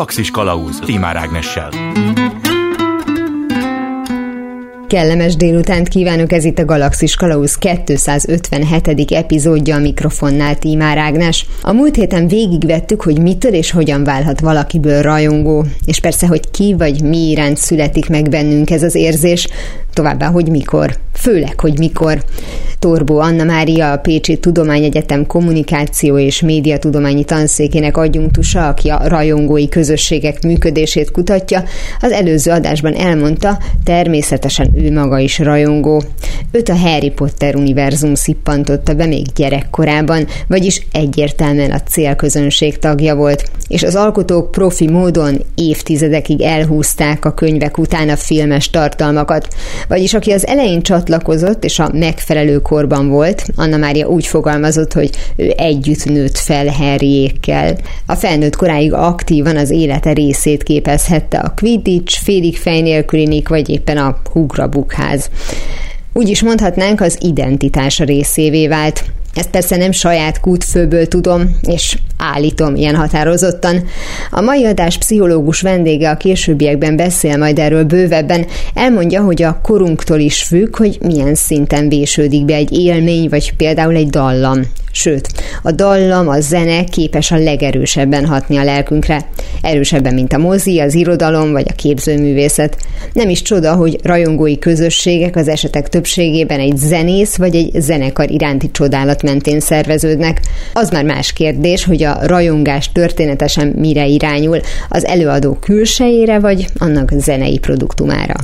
Galaxis Kalauz Timár Ágnessel. Kellemes délutánt kívánok, ez itt a Galaxis Kalausz 257. epizódja a mikrofonnál Tímár Ágnes. A múlt héten végigvettük, hogy mitől és hogyan válhat valakiből rajongó, és persze, hogy ki vagy mi iránt születik meg bennünk ez az érzés, továbbá, hogy mikor, főleg, hogy mikor. Torbó Anna Mária, a Pécsi Tudományegyetem kommunikáció és médiatudományi tanszékének adjunktusa, aki a rajongói közösségek működését kutatja, az előző adásban elmondta, természetesen ő maga is rajongó. Őt a Harry Potter univerzum szippantotta be még gyerekkorában, vagyis egyértelműen a célközönség tagja volt, és az alkotók profi módon évtizedekig elhúzták a könyvek után a filmes tartalmakat, vagyis aki az elején csatlakozott és a megfelelő korban volt, Anna Mária úgy fogalmazott, hogy ő együtt nőtt fel Harryékkel. A felnőtt koráig aktívan az élete részét képezhette a Quidditch, félig fej nélkülinik, vagy éppen a Hugra bukház. Úgy is mondhatnánk, az identitása részévé vált. Ezt persze nem saját kútfőből tudom, és állítom ilyen határozottan. A mai adás pszichológus vendége a későbbiekben beszél majd erről bővebben, elmondja, hogy a korunktól is függ, hogy milyen szinten vésődik be egy élmény, vagy például egy dallam. Sőt, a dallam, a zene képes a legerősebben hatni a lelkünkre. Erősebben, mint a mozi, az irodalom vagy a képzőművészet. Nem is csoda, hogy rajongói közösségek az esetek többségében egy zenész vagy egy zenekar iránti csodálat mentén szerveződnek. Az már más kérdés, hogy a rajongás történetesen mire irányul, az előadó külsejére vagy annak zenei produktumára.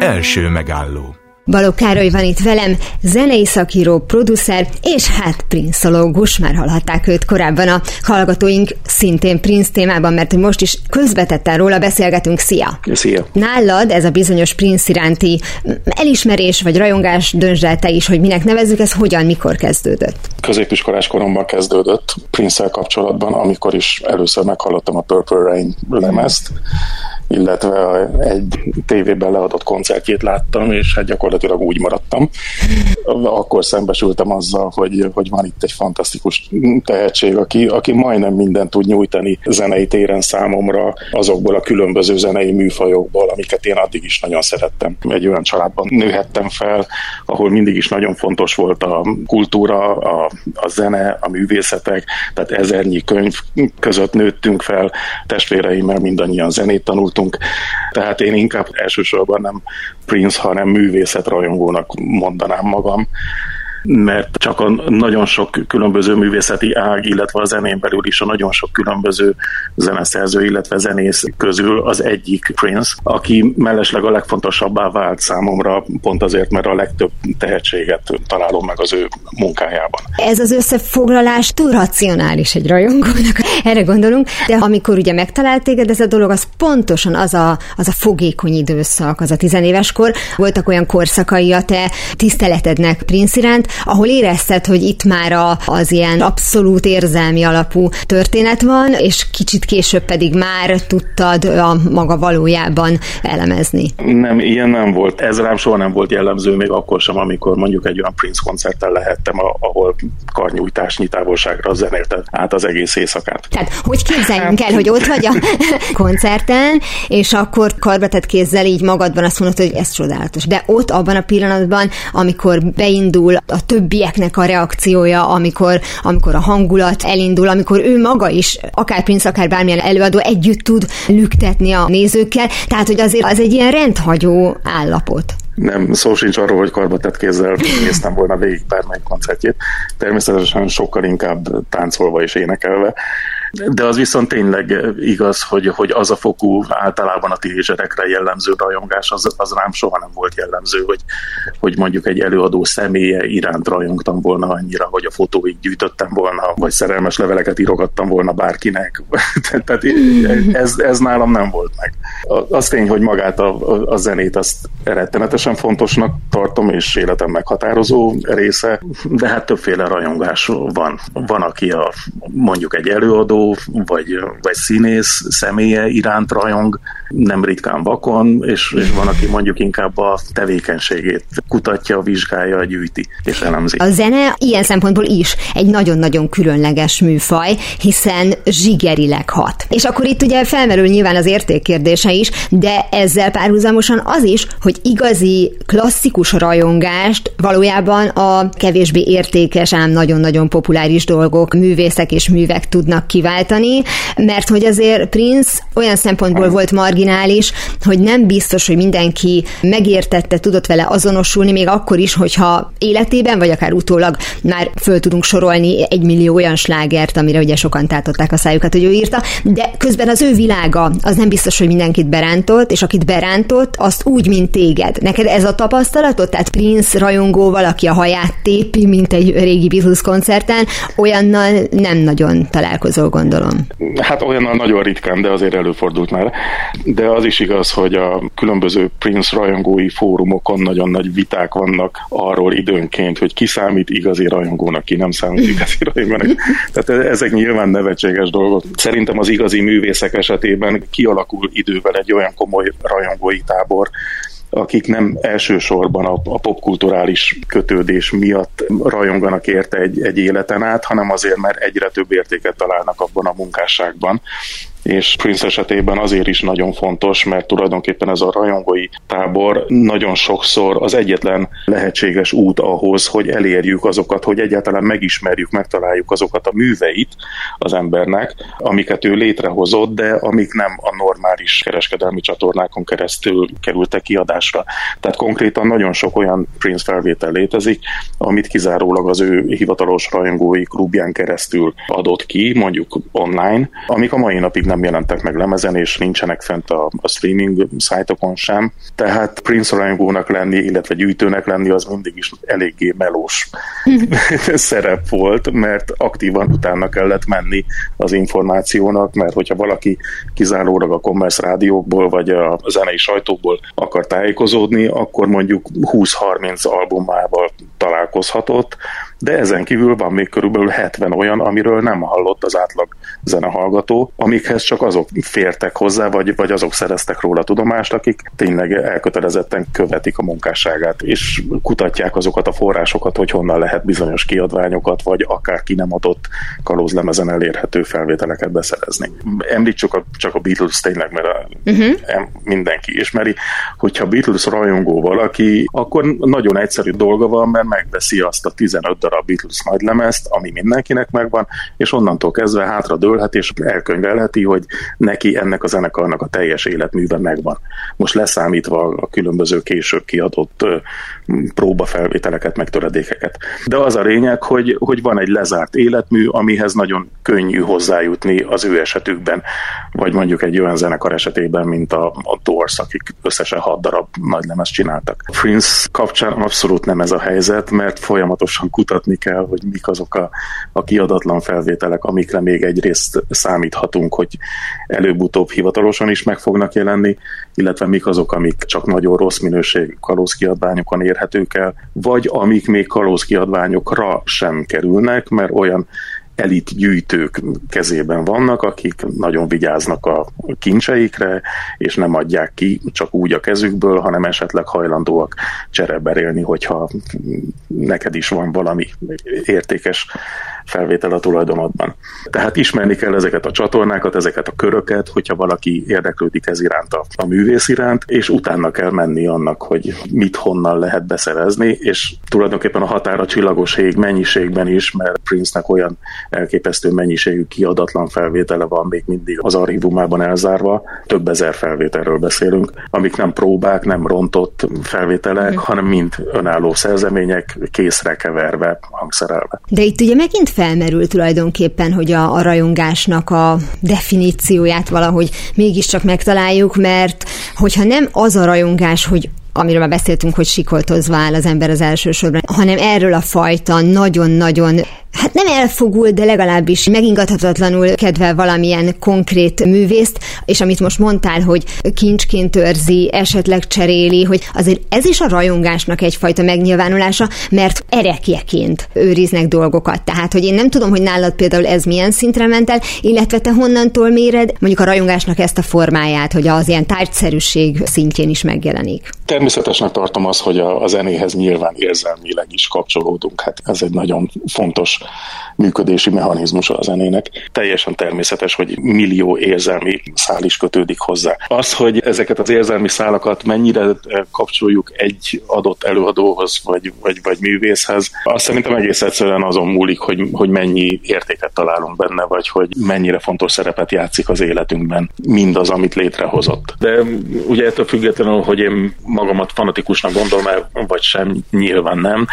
Első megálló Balogh Károly van itt velem, zenei szakíró, producer, és hát prinszológus, már hallhatták őt korábban a hallgatóink szintén Prince témában, mert most is közvetetten róla beszélgetünk. Szia! Szia! Nálad ez a bizonyos Prince iránti elismerés vagy rajongás, döntsd el te is, hogy minek nevezzük, ez hogyan, mikor kezdődött? Középiskolás koromban kezdődött prince kapcsolatban, amikor is először meghallottam a Purple Rain lemezt, illetve egy tévében leadott koncertjét láttam, és hát gyakorlatilag úgy maradtam. Akkor szembesültem azzal, hogy, hogy van itt egy fantasztikus tehetség, aki, aki majdnem mindent tud nyújtani zenei téren számomra azokból a különböző zenei műfajokból, amiket én addig is nagyon szerettem. Egy olyan családban nőhettem fel, ahol mindig is nagyon fontos volt a kultúra, a, a zene, a művészetek, tehát ezernyi könyv között nőttünk fel, testvéreimmel mindannyian zenét tanultunk. Tehát én inkább elsősorban nem Prince, hanem művészetrajongónak mondanám magam mert csak a nagyon sok különböző művészeti ág, illetve a zenén belül is a nagyon sok különböző zeneszerző, illetve zenész közül az egyik Prince, aki mellesleg a legfontosabbá vált számomra, pont azért, mert a legtöbb tehetséget találom meg az ő munkájában. Ez az összefoglalás túl racionális egy rajongónak, erre gondolunk, de amikor ugye megtalált téged ez a dolog, az pontosan az a, az a fogékony időszak, az a tizenéves kor. Voltak olyan korszakai a te tiszteletednek Prince iránt, ahol érezted, hogy itt már a, az ilyen abszolút érzelmi alapú történet van, és kicsit később pedig már tudtad a maga valójában elemezni. Nem, ilyen nem volt. Ez rám soha nem volt jellemző, még akkor sem, amikor mondjuk egy olyan Prince koncerten lehettem, ahol karnyújtásnyi távolságra zenélted át az egész éjszakát. Tehát hogy képzeljünk el, hogy ott vagy a koncerten, és akkor karbatett kézzel így magadban azt mondod, hogy ez csodálatos. De ott abban a pillanatban, amikor beindul a többieknek a reakciója, amikor, amikor a hangulat elindul, amikor ő maga is, akár Prince, akár bármilyen előadó együtt tud lüktetni a nézőkkel, tehát hogy azért az egy ilyen rendhagyó állapot nem, szó sincs arról, hogy karbatett kézzel néztem volna végig bármelyik koncertjét. Természetesen sokkal inkább táncolva és énekelve. De az viszont tényleg igaz, hogy, hogy az a fokú általában a tínézserekre jellemző rajongás, az, az rám soha nem volt jellemző, hogy, hogy mondjuk egy előadó személye iránt rajongtam volna annyira, hogy a fotóig gyűjtöttem volna, vagy szerelmes leveleket írogattam volna bárkinek. Tehát ez, ez nálam nem volt meg. Az tény, hogy magát a, a, zenét azt rettenetesen fontosnak tartom, és életem meghatározó része, de hát többféle rajongás van. Van, aki a, mondjuk egy előadó, vagy, vagy színész személye iránt rajong, nem ritkán vakon, és, és van, aki mondjuk inkább a tevékenységét kutatja, vizsgálja, gyűjti és elemzi. A zene ilyen szempontból is egy nagyon-nagyon különleges műfaj, hiszen zsigerileg hat. És akkor itt ugye felmerül nyilván az értékkérdése is, de ezzel párhuzamosan az is, hogy igazi klasszikus rajongást valójában a kevésbé értékes, ám nagyon-nagyon populáris dolgok, művészek és művek tudnak kiváltani, mert hogy azért Prince olyan szempontból volt marginális, hogy nem biztos, hogy mindenki megértette, tudott vele azonosulni, még akkor is, hogyha életében, vagy akár utólag már föl tudunk sorolni egy millió olyan slágert, amire ugye sokan tátották a szájukat, hogy ő írta, de közben az ő világa az nem biztos, hogy mindenkit berántott, és akit berántott, azt úgy, mint téged. Neked ez a tapasztalatot, tehát Prince rajongó valaki a haját tépi, mint egy régi Beatles koncerten, olyannal nem nagyon találkozol, gondolom. Hát olyannal nagyon ritkán, de azért előfordult már. De az is igaz, hogy a különböző Prince rajongói fórumokon nagyon nagy viták vannak arról időnként, hogy ki számít igazi rajongónak, ki nem számít igazi rajongónak. Tehát ezek nyilván nevetséges dolgok. Szerintem az igazi művészek esetében kialakul idővel egy olyan komoly rajongói tábor, akik nem elsősorban a, a popkulturális kötődés miatt rajonganak érte egy, egy életen át, hanem azért, mert egyre több értéket találnak abban a munkásságban, és Prince esetében azért is nagyon fontos, mert tulajdonképpen ez a rajongói tábor nagyon sokszor az egyetlen lehetséges út ahhoz, hogy elérjük azokat, hogy egyáltalán megismerjük, megtaláljuk azokat a műveit az embernek, amiket ő létrehozott, de amik nem a normális kereskedelmi csatornákon keresztül kerültek kiadásra. Tehát konkrétan nagyon sok olyan Prince felvétel létezik, amit kizárólag az ő hivatalos rajongói klubján keresztül adott ki, mondjuk online, amik a mai napig nem jelentek meg lemezen, és nincsenek fent a, a streaming szájtokon sem. Tehát Prince rajongónak lenni, illetve gyűjtőnek lenni az mindig is eléggé melós szerep volt, mert aktívan utána kellett menni az információnak, mert hogyha valaki kizárólag a commerce rádiókból vagy a zenei sajtóból akar tájékozódni, akkor mondjuk 20-30 albumával találkozhatott, de ezen kívül van még körülbelül 70 olyan, amiről nem hallott az átlag zenehallgató, amikhez csak azok fértek hozzá, vagy, vagy azok szereztek róla tudomást, akik tényleg elkötelezetten követik a munkásságát, és kutatják azokat a forrásokat, hogy honnan lehet bizonyos kiadványokat, vagy akár ki nem adott kalózlemezen elérhető felvételeket beszerezni. Említsük a, csak a Beatles tényleg, mert a, uh-huh. mindenki ismeri, hogyha Beatles rajongó valaki, akkor nagyon egyszerű dolga van, mert megveszi azt a 15 darab Beatles nagylemezt, ami mindenkinek megvan, és onnantól kezdve hátra dőlhet, és elkönyvelheti, hogy neki ennek a zenekarnak a teljes életműve megvan. Most leszámítva a különböző később kiadott próbafelvételeket, meg töredékeket. De az a lényeg, hogy, hogy van egy lezárt életmű, amihez nagyon könnyű hozzájutni az ő esetükben, vagy mondjuk egy olyan zenekar esetében, mint a, a Doors, akik összesen hat darab nagy lemez csináltak. Prince kapcsán abszolút nem ez a helyzet, mert folyamatosan kutatni kell, hogy mik azok a, a kiadatlan felvételek, amikre még egyrészt számíthatunk, hogy előbb-utóbb hivatalosan is meg fognak jelenni, illetve mik azok, amik csak nagyon rossz minőség kalózkiadványokon érhetők el, vagy amik még kalózkiadványokra sem kerülnek, mert olyan elit gyűjtők kezében vannak, akik nagyon vigyáznak a kincseikre, és nem adják ki csak úgy a kezükből, hanem esetleg hajlandóak csereberélni, hogyha neked is van valami értékes felvétel a tulajdonodban. Tehát ismerni kell ezeket a csatornákat, ezeket a köröket, hogyha valaki érdeklődik ez iránt a, a művész iránt, és utána kell menni annak, hogy mit honnan lehet beszerezni, és tulajdonképpen a határa csillagos ég mennyiségben is, mert Prince-nek olyan elképesztő mennyiségű kiadatlan felvétele van még mindig az archívumában elzárva, több ezer felvételről beszélünk, amik nem próbák, nem rontott felvételek, mm. hanem mind önálló szerzemények, készre keverve, hangszerelve. De itt ugye megint felmerül tulajdonképpen, hogy a, a rajongásnak a definícióját valahogy mégiscsak megtaláljuk, mert hogyha nem az a rajongás, hogy amiről már beszéltünk, hogy sikoltozva áll az ember az elsősorban, hanem erről a fajta nagyon-nagyon hát nem elfogult, de legalábbis megingathatatlanul kedvel valamilyen konkrét művészt, és amit most mondtál, hogy kincsként őrzi, esetleg cseréli, hogy azért ez is a rajongásnak egyfajta megnyilvánulása, mert erekjeként őriznek dolgokat. Tehát, hogy én nem tudom, hogy nálad például ez milyen szintre ment el, illetve te honnantól méred mondjuk a rajongásnak ezt a formáját, hogy az ilyen tárgyszerűség szintjén is megjelenik. Természetesnek tartom az, hogy a, a zenéhez nyilván érzelmileg is kapcsolódunk. Hát ez egy nagyon fontos működési mechanizmus a zenének. Teljesen természetes, hogy millió érzelmi szál is kötődik hozzá. Az, hogy ezeket az érzelmi szálakat mennyire kapcsoljuk egy adott előadóhoz, vagy, vagy, vagy művészhez, azt szerintem egész egyszerűen azon múlik, hogy, hogy mennyi értéket találunk benne, vagy hogy mennyire fontos szerepet játszik az életünkben mindaz, amit létrehozott. De ugye ettől függetlenül, hogy én magamat fanatikusnak gondolom vagy sem, nyilván nem.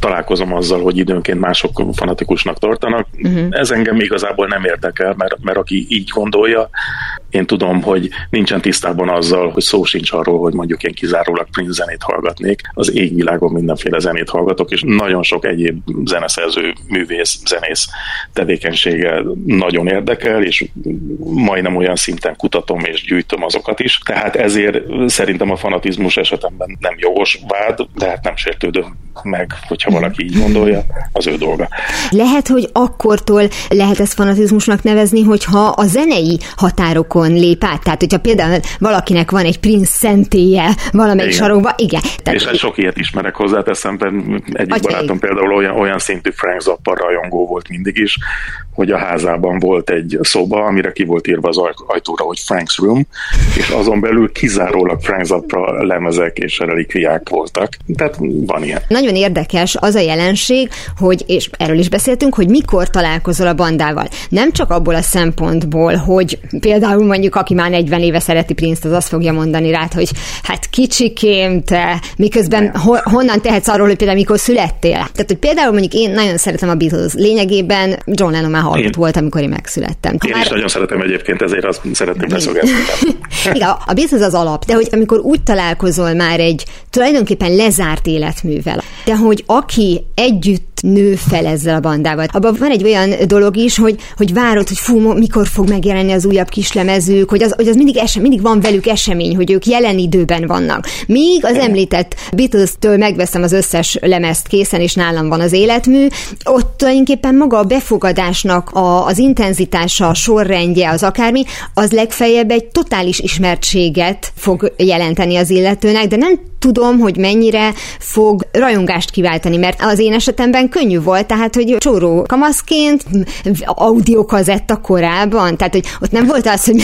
Találkozom azzal, hogy időnként mások fanatikusnak tartanak. Uh-huh. Ez engem igazából nem érdekel, mert, mert aki így gondolja, én tudom, hogy nincsen tisztában azzal, hogy szó sincs arról, hogy mondjuk én kizárólag Prince zenét hallgatnék. Az égvilágon mindenféle zenét hallgatok, és nagyon sok egyéb zeneszerző, művész, zenész tevékenysége nagyon érdekel, és majdnem olyan szinten kutatom és gyűjtöm azokat is. Tehát ezért szerintem a fanatizmus esetemben nem jogos vád, de hát nem sértődöm meg, hogyha valaki így gondolja, az ő dolga. Lehet, hogy akkortól lehet ezt fanatizmusnak nevezni, hogyha a zenei határokon lép át. Tehát, hogyha például valakinek van egy Prince szentélye valamelyik igen. sarokban, igen. Tehát, és hát sok ilyet ismerek hozzá, teszem, egyik barátom például olyan, olyan szintű Frank Zappa rajongó volt mindig is, hogy a házában volt egy szoba, amire ki volt írva az ajtóra, hogy Frank's Room, és azon belül kizárólag Frank Zappa lemezek és relikviák voltak. Tehát van ilyen. Nagyon érdekes az a jelenség, hogy, és erről is beszéltünk, hogy mikor találkozol a bandával. Nem csak abból a szempontból, hogy például mondjuk, aki már 40 éve szereti Prince-t, az azt fogja mondani rá, hogy hát kicsikém, te, miközben ho- honnan tehetsz arról, hogy például mikor születtél. Tehát, hogy például mondjuk én nagyon szeretem a Beatles. Lényegében John Lennon már hallott volt, amikor én megszülettem. Én már... is nagyon szeretem egyébként, ezért azt szeretném leszögezni. Igen, a Beatles az alap, de hogy amikor úgy találkozol már egy tulajdonképpen lezárt életművel, de hogy aki együtt nő fel ezzel a bandával. Abban van egy olyan dolog is, hogy, hogy várod, hogy fú, mikor fog megjelenni az újabb kislemezők, hogy az, hogy az mindig, esem, mindig van velük esemény, hogy ők jelen időben vannak. Míg az említett Beatles-től megveszem az összes lemezt készen, és nálam van az életmű, ott tulajdonképpen maga a befogadásnak a, az intenzitása, a sorrendje, az akármi, az legfeljebb egy totális ismertséget fog jelenteni az illetőnek, de nem tudom, hogy mennyire fog rajongást kiváltani, mert az én esetemben könnyű volt, tehát, hogy csóró kamaszként, audiokazetta korában, tehát, hogy ott nem volt az, hogy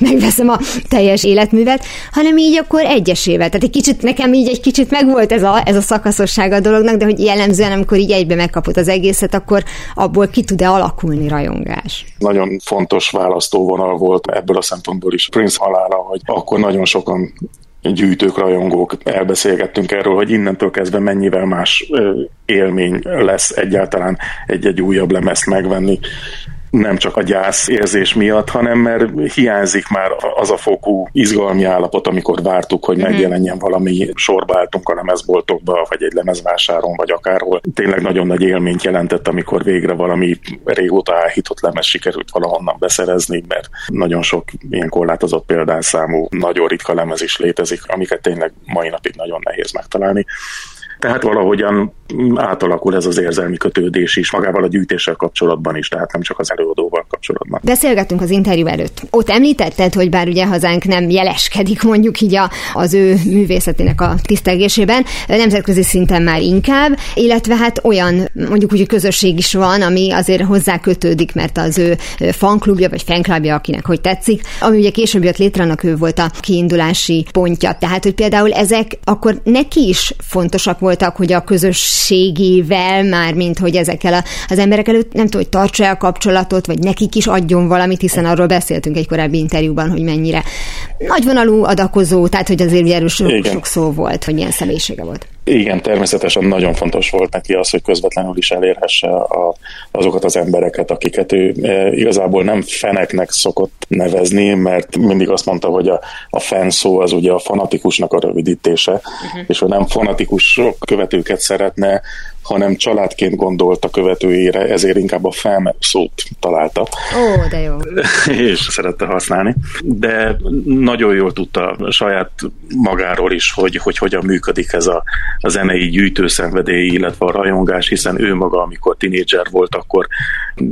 megveszem a teljes életművet, hanem így akkor egyesével. Tehát egy kicsit, nekem így egy kicsit megvolt ez a, ez a szakaszosság a dolognak, de hogy jellemzően, amikor így egybe megkapott az egészet, akkor abból ki tud-e alakulni rajongás? Nagyon fontos választóvonal volt ebből a szempontból is Prince halála, hogy akkor nagyon sokan gyűjtők, rajongók elbeszélgettünk erről, hogy innentől kezdve mennyivel más élmény lesz egyáltalán egy-egy újabb lemezt megvenni nem csak a gyász érzés miatt, hanem mert hiányzik már az a fokú izgalmi állapot, amikor vártuk, hogy mm-hmm. megjelenjen valami, sorba álltunk a lemezboltokba, vagy egy lemezvásáron, vagy akárhol. Tényleg nagyon nagy élményt jelentett, amikor végre valami régóta elhitott lemez sikerült valahonnan beszerezni, mert nagyon sok ilyen korlátozott példányszámú, nagyon ritka lemez is létezik, amiket tényleg mai napig nagyon nehéz megtalálni. Tehát valahogyan átalakul ez az érzelmi kötődés is magával a gyűjtéssel kapcsolatban is, tehát nem csak az előadóval kapcsolatban. Beszélgettünk az interjú előtt. Ott említetted, hogy bár ugye hazánk nem jeleskedik mondjuk így a, az ő művészetének a tisztelgésében, nemzetközi szinten már inkább, illetve hát olyan mondjuk úgy közösség is van, ami azért hozzá kötődik, mert az ő fanklubja vagy fanklubja, akinek hogy tetszik, ami ugye később jött létre, annak ő volt a kiindulási pontja. Tehát, hogy például ezek akkor neki is fontosak voltak, hogy a közös képességével, már mint hogy ezekkel a, az emberek előtt nem tudom, hogy tartsa a kapcsolatot, vagy nekik is adjon valamit, hiszen arról beszéltünk egy korábbi interjúban, hogy mennyire nagyvonalú adakozó, tehát hogy azért erről sok, sok szó volt, hogy milyen személyisége volt. Igen, természetesen nagyon fontos volt neki az, hogy közvetlenül is elérhesse a, azokat az embereket, akiket ő e, igazából nem feneknek szokott nevezni, mert mindig azt mondta, hogy a, a fan szó az ugye a fanatikusnak a rövidítése, uh-huh. és hogy nem fanatikus követőket szeretne, hanem családként gondolt a követőjére, ezért inkább a felmerő szót találta. Ó, de jó. és szerette használni. De nagyon jól tudta saját magáról is, hogy, hogy hogyan működik ez a, a zenei gyűjtőszenvedély, illetve a rajongás, hiszen ő maga, amikor tinédzser volt, akkor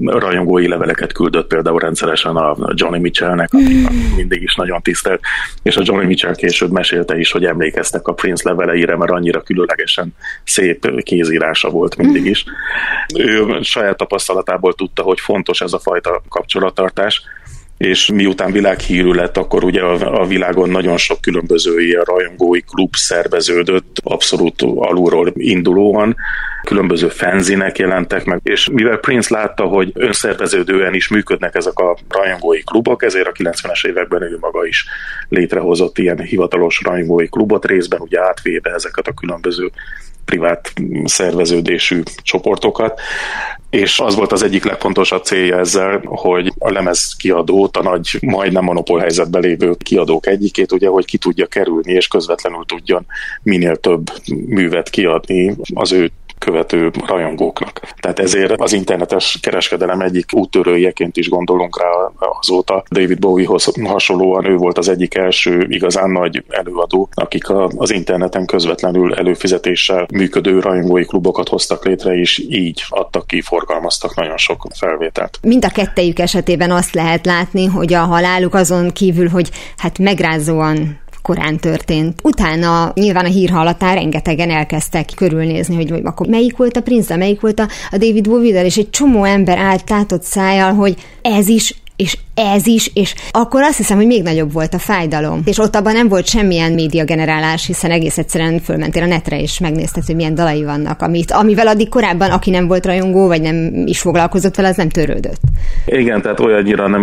rajongói leveleket küldött például rendszeresen a Johnny Mitchellnek, aki mindig is nagyon tisztelt, és a Johnny Mitchell később mesélte is, hogy emlékeztek a Prince leveleire, mert annyira különlegesen szép kézírása volt mindig is. Ő saját tapasztalatából tudta, hogy fontos ez a fajta kapcsolattartás, és miután világhírű lett, akkor ugye a, a világon nagyon sok különböző ilyen rajongói klub szerveződött, abszolút alulról indulóan, különböző fenzinek jelentek meg, és mivel Prince látta, hogy önszerveződően is működnek ezek a rajongói klubok, ezért a 90-es években ő maga is létrehozott ilyen hivatalos rajongói klubot, részben ugye átvéve ezeket a különböző privát szerveződésű csoportokat, és az volt az egyik legfontosabb célja ezzel, hogy a lemez kiadót, a nagy, majdnem monopól helyzetben lévő kiadók egyikét, ugye, hogy ki tudja kerülni, és közvetlenül tudjon minél több művet kiadni az ő követő rajongóknak. Tehát ezért az internetes kereskedelem egyik úttörőjeként is gondolunk rá azóta. David Bowiehoz hasonlóan ő volt az egyik első igazán nagy előadó, akik az interneten közvetlenül előfizetéssel működő rajongói klubokat hoztak létre, és így adtak ki, forgalmaztak nagyon sok felvételt. Mind a kettejük esetében azt lehet látni, hogy a haláluk azon kívül, hogy hát megrázóan korán történt. Utána nyilván a hír hallatán rengetegen elkezdtek körülnézni, hogy, hogy akkor melyik volt a Prince, melyik volt a, a David Bowie, és egy csomó ember állt tátott szájjal, hogy ez is és ez is, és akkor azt hiszem, hogy még nagyobb volt a fájdalom. És ott abban nem volt semmilyen média generálás, hiszen egész egyszerűen fölmentél a netre, és megnézted, hogy milyen dalai vannak, amit, amivel addig korábban, aki nem volt rajongó, vagy nem is foglalkozott vele, az nem törődött. Igen, tehát olyannyira nem,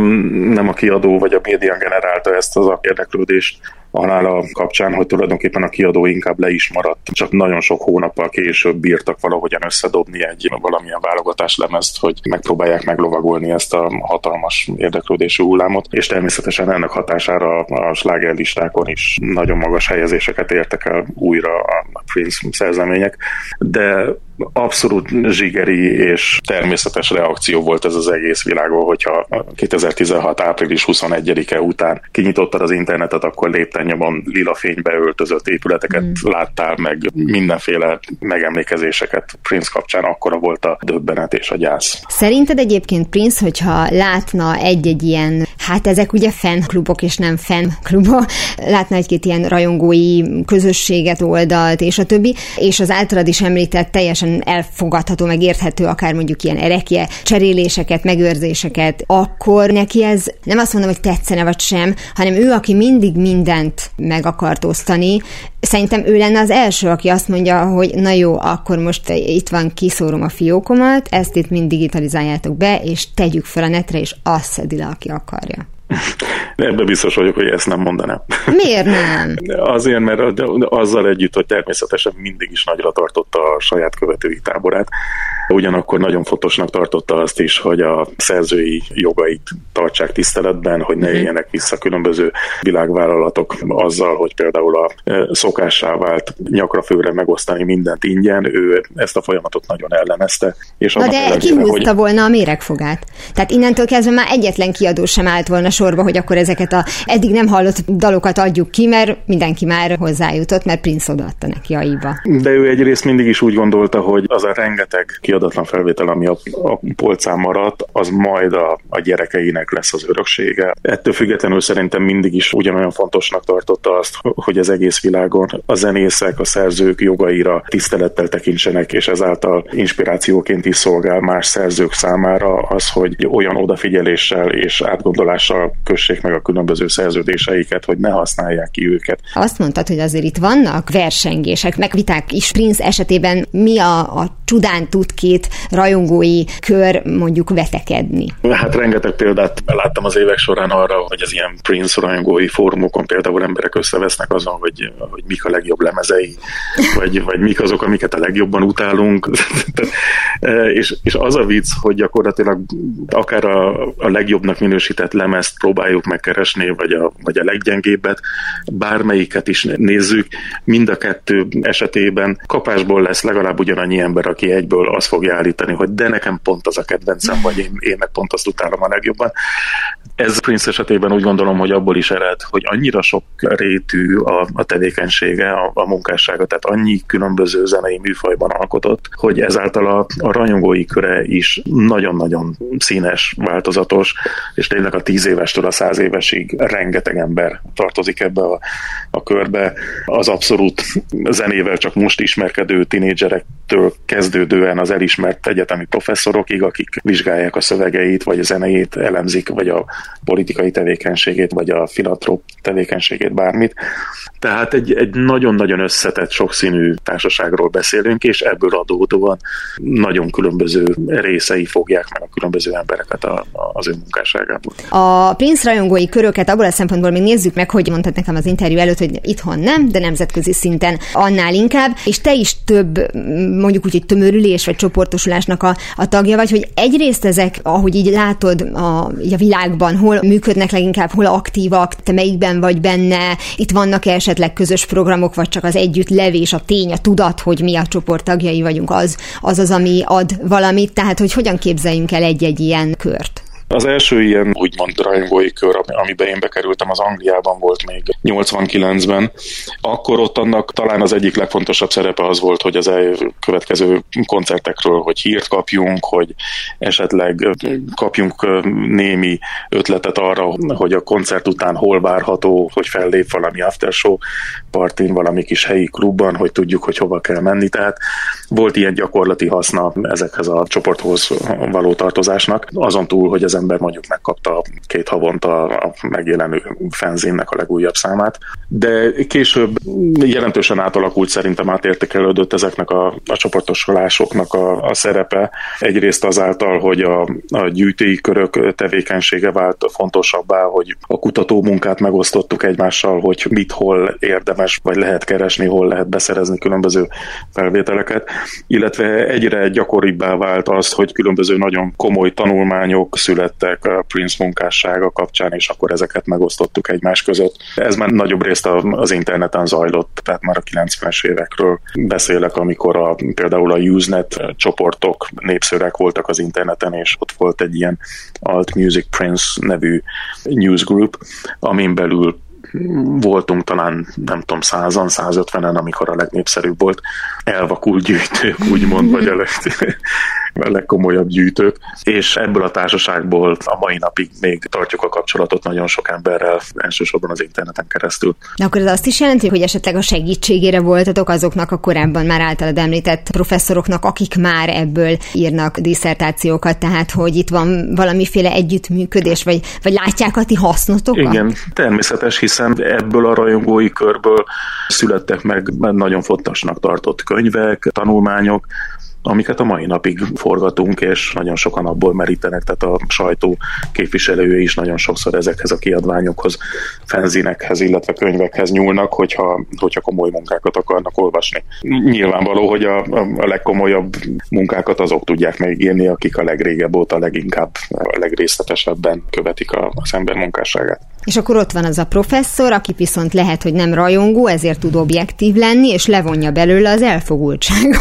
nem a kiadó vagy a média generálta ezt az érdeklődést, a kapcsán, hogy tulajdonképpen a kiadó inkább le is maradt, csak nagyon sok hónappal később bírtak valahogyan összedobni egy valamilyen válogatás lemezt, hogy megpróbálják meglovagolni ezt a hatalmas érdeklődésű hullámot, és természetesen ennek hatására a slágerlistákon is nagyon magas helyezéseket értek el újra a Prince szerzemények, de abszolút zsigeri és természetes reakció volt ez az egész világon, hogyha 2016. április 21-e után kinyitottad az internetet, akkor lépten lila fénybe öltözött épületeket mm. láttál, meg mindenféle megemlékezéseket Prince kapcsán, akkora volt a döbbenet és a gyász. Szerinted egyébként Prince, hogyha látna egy-egy ilyen, hát ezek ugye fanklubok és nem fanklubok, látna egy-két ilyen rajongói közösséget, oldalt és a többi, és az általad is említett teljesen teljesen elfogadható, meg érthető, akár mondjuk ilyen erekje, cseréléseket, megőrzéseket, akkor neki ez nem azt mondom, hogy tetszene vagy sem, hanem ő, aki mindig mindent meg akart osztani, szerintem ő lenne az első, aki azt mondja, hogy na jó, akkor most itt van, kiszórom a fiókomat, ezt itt mind digitalizáljátok be, és tegyük fel a netre, és azt szedi le, aki akarja. Ebben biztos vagyok, hogy ezt nem mondanám. Miért nem? Azért, mert azzal együtt, hogy természetesen mindig is nagyra tartotta a saját követői táborát, ugyanakkor nagyon fontosnak tartotta azt is, hogy a szerzői jogait tartsák tiszteletben, hogy ne mhm. éljenek vissza különböző világvállalatok azzal, hogy például a e, szokássá vált nyakra főre megosztani mindent ingyen, ő ezt a folyamatot nagyon ellenezte. És Na de kihúzta hogy... volna a méregfogát. Tehát innentől kezdve már egyetlen kiadó sem állt volna sorba, hogy akkor ezeket a eddig nem hallott dalokat adjuk ki, mert mindenki már hozzájutott, mert Prince odaadta neki a iba. De ő egyrészt mindig is úgy gondolta, hogy az a rengeteg kiadatlan felvétel, ami a, a polcán maradt, az majd a, a gyerekeinek lesz az öröksége. Ettől függetlenül szerintem mindig is ugyanolyan fontosnak tartotta azt, hogy az egész világon a zenészek, a szerzők jogaira tisztelettel tekintsenek, és ezáltal inspirációként is szolgál más szerzők számára az, hogy olyan odafigyeléssel és átgondolással kössék meg a különböző szerződéseiket, hogy ne használják ki őket. Azt mondtad, hogy azért itt vannak versengések, meg viták is Prince esetében mi a, a csudán tud ki két rajongói kör mondjuk vetekedni? Hát rengeteg példát láttam az évek során arra, hogy az ilyen Prince rajongói fórumokon például emberek összevesznek azon, hogy, hogy mik a legjobb lemezei, vagy, vagy mik azok, amiket a legjobban utálunk. és, és az a vicc, hogy gyakorlatilag akár a, a legjobbnak minősített lemezt próbáljuk megkeresni, vagy a, vagy a leggyengébbet, bármelyiket is nézzük, mind a kettő esetében kapásból lesz legalább ugyanannyi ember, aki egyből azt fogja állítani, hogy de nekem pont az a kedvencem, vagy én, én meg pont azt utálom a legjobban. Ez Prince esetében úgy gondolom, hogy abból is ered, hogy annyira sok rétű a, a tevékenysége, a, a munkássága, tehát annyi különböző zenei műfajban alkotott, hogy ezáltal a, a rajongói köre is nagyon-nagyon színes, változatos, és tényleg a tíz évestől a száz évesig rengeteg ember tartozik ebbe a, a körbe. Az abszolút zenével csak most ismerkedő tinédzserektől kezdődően az elismert egyetemi professzorokig, akik vizsgálják a szövegeit, vagy a zenejét elemzik, vagy a politikai tevékenységét, vagy a filantrop tevékenységét, bármit. Tehát egy, egy nagyon-nagyon összetett, sokszínű társaságról beszélünk, és ebből adódóan nagyon különböző részei fogják meg a különböző embereket a, a, az ő munkásságából. A Prince rajongói köröket abból a szempontból még nézzük meg, hogy mondtad nekem az interjú előtt, hogy itthon nem, de nemzetközi szinten annál inkább, és te is több mondjuk úgy, hogy tömörülés vagy csoportosulásnak a, a tagja vagy, hogy egyrészt ezek, ahogy így látod a, így a világban, hol működnek leginkább, hol aktívak, te melyikben vagy benne, itt vannak-e esetleg közös programok, vagy csak az együtt levés, a tény, a tudat, hogy mi a csoport tagjai vagyunk, az az, az ami ad valamit, tehát hogy hogyan képzeljünk el egy-egy ilyen kört? Az első ilyen úgymond rajongói kör, amiben én bekerültem, az Angliában volt még 89-ben. Akkor ott annak talán az egyik legfontosabb szerepe az volt, hogy az elkövetkező koncertekről, hogy hírt kapjunk, hogy esetleg kapjunk némi ötletet arra, hogy a koncert után hol várható, hogy fellép valami aftershow partin, valami kis helyi klubban, hogy tudjuk, hogy hova kell menni. Tehát volt ilyen gyakorlati haszna ezekhez a csoporthoz való tartozásnak, azon túl, hogy az ember mondjuk megkapta két havonta a megjelenő fenzinnek a legújabb számát, de később jelentősen átalakult szerintem átértékelődött ezeknek a, a csoportosulásoknak a, a szerepe. Egyrészt azáltal, hogy a, a gyűjtői körök tevékenysége vált fontosabbá, hogy a kutató munkát megosztottuk egymással, hogy mit hol érdemes, vagy lehet keresni, hol lehet beszerezni különböző felvételeket, illetve egyre gyakoribbá vált az, hogy különböző nagyon komoly tanulmányok születtek a Prince munkássága kapcsán, és akkor ezeket megosztottuk egymás között. Ez már nagyobb részt az interneten zajlott, tehát már a 90-es évekről beszélek, amikor a, például a Usenet csoportok népszerűek voltak az interneten, és ott volt egy ilyen Alt Music Prince nevű newsgroup, amin belül voltunk talán, nem tudom, százan, 150-en, amikor a legnépszerűbb volt, elvakult gyűjtők, úgymond, vagy a a legkomolyabb gyűjtők, és ebből a társaságból a mai napig még tartjuk a kapcsolatot nagyon sok emberrel, elsősorban az interneten keresztül. De akkor ez azt is jelenti, hogy esetleg a segítségére voltatok azoknak a korábban már általad említett professzoroknak, akik már ebből írnak diszertációkat, tehát hogy itt van valamiféle együttműködés, vagy, vagy látják a ti hasznotokat? Igen, természetes, hiszen ebből a rajongói körből születtek meg nagyon fontosnak tartott könyvek, tanulmányok, amiket a mai napig forgatunk, és nagyon sokan abból merítenek, tehát a sajtó képviselői is nagyon sokszor ezekhez a kiadványokhoz, fenzinekhez, illetve könyvekhez nyúlnak, hogyha, hogyha komoly munkákat akarnak olvasni. Nyilvánvaló, hogy a, a legkomolyabb munkákat azok tudják megírni, akik a legrégebb óta leginkább, a legrészletesebben követik a, az ember munkásságát. És akkor ott van az a professzor, aki viszont lehet, hogy nem rajongó, ezért tud objektív lenni, és levonja belőle az elfogultságot.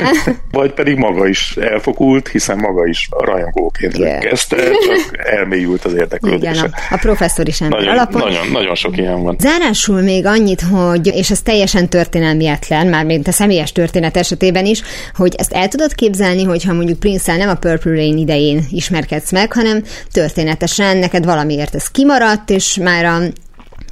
Vagy pedig maga is elfogult, hiszen maga is rajongóként kezdte, csak elmélyült az érdeklődése. Igen, a, a professzor is ember nagyon, alapon. Nagyon, nagyon sok ilyen van. Zárásul még annyit, hogy, és ez teljesen történelmietlen, már mint a személyes történet esetében is, hogy ezt el tudod képzelni, hogyha mondjuk prince nem a Purple Rain idején ismerkedsz meg, hanem történetesen neked valamiért ez kimaradt, és már a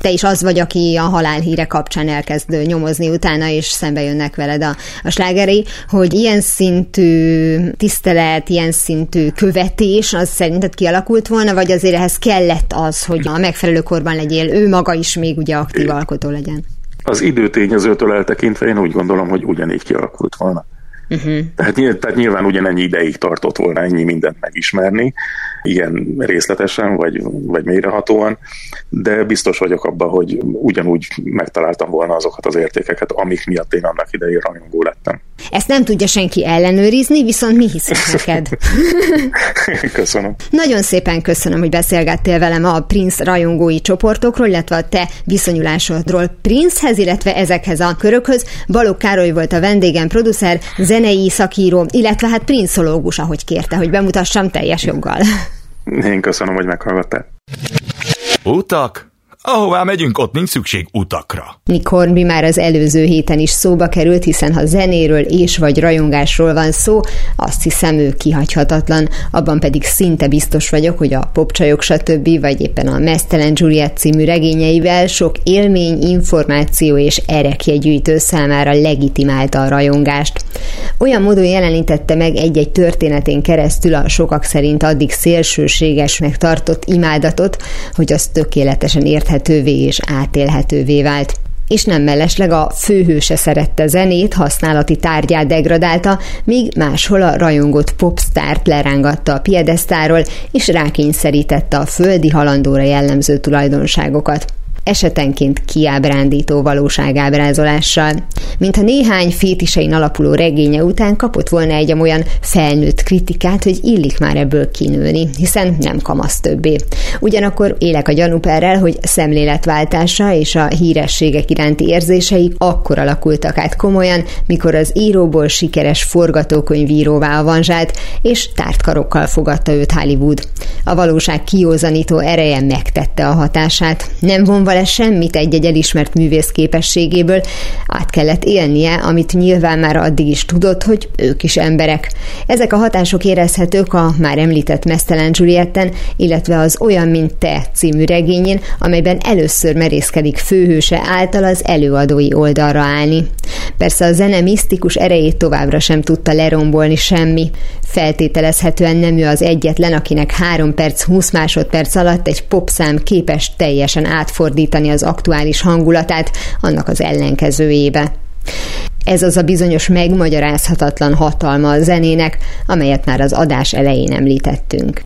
te is az vagy, aki a halálhíre kapcsán elkezd nyomozni utána, és szembe jönnek veled a, a slágerei, hogy ilyen szintű tisztelet, ilyen szintű követés, az szerinted kialakult volna, vagy azért ehhez kellett az, hogy a megfelelő korban legyél, ő maga is még ugye aktív alkotó legyen? Az időtényezőtől eltekintve én úgy gondolom, hogy ugyanígy kialakult volna. Uh-huh. Tehát, tehát nyilván ugyanennyi ideig tartott volna ennyi mindent megismerni, ilyen részletesen, vagy, vagy mélyrehatóan, de biztos vagyok abban, hogy ugyanúgy megtaláltam volna azokat az értékeket, amik miatt én annak idején rajongó lettem. Ezt nem tudja senki ellenőrizni, viszont mi hiszünk neked. köszönöm. Nagyon szépen köszönöm, hogy beszélgettél velem a Prince rajongói csoportokról, illetve a te viszonyulásodról Princehez, illetve ezekhez a körökhöz. Balogh Károly volt a vendégem, producer, zenei szakíró, illetve hát prinszológus, ahogy kérte, hogy bemutassam teljes joggal. Én köszönöm, hogy meghallgattál. Utak? Ahová megyünk, ott nincs szükség utakra. Nick Hornby már az előző héten is szóba került, hiszen ha zenéről és vagy rajongásról van szó, azt hiszem ő kihagyhatatlan, abban pedig szinte biztos vagyok, hogy a popcsajok stb. vagy éppen a Mesztelen Juliet című regényeivel sok élmény, információ és erekjegyűjtő számára legitimálta a rajongást. Olyan módon jelenítette meg egy-egy történetén keresztül a sokak szerint addig szélsőséges megtartott imádatot, hogy az tökéletesen érthető érthetővé és átélhetővé vált. És nem mellesleg a főhőse szerette zenét, használati tárgyát degradálta, míg máshol a rajongott popstárt lerángatta a piedesztáról, és rákényszerítette a földi halandóra jellemző tulajdonságokat esetenként kiábrándító valóságábrázolással. Mintha néhány fétisein alapuló regénye után kapott volna egy olyan felnőtt kritikát, hogy illik már ebből kinőni, hiszen nem kamasz többé. Ugyanakkor élek a gyanúperrel, hogy szemléletváltása és a hírességek iránti érzései akkor alakultak át komolyan, mikor az íróból sikeres forgatókönyvíróvá avanzsált, és tártkarokkal fogadta őt Hollywood. A valóság kiózanító ereje megtette a hatását. Nem vonva le semmit egy-egy elismert művész képességéből, át kellett élnie, amit nyilván már addig is tudott, hogy ők is emberek. Ezek a hatások érezhetők a már említett Mesztelen Julietten, illetve az Olyan, mint te című regényén, amelyben először merészkedik főhőse által az előadói oldalra állni. Persze a zene misztikus erejét továbbra sem tudta lerombolni semmi. Feltételezhetően nem ő az egyetlen, akinek 3 perc 20 másodperc alatt egy popszám képes teljesen átfordítani az aktuális hangulatát annak az ellenkezőjébe. Ez az a bizonyos megmagyarázhatatlan hatalma a zenének, amelyet már az adás elején említettünk.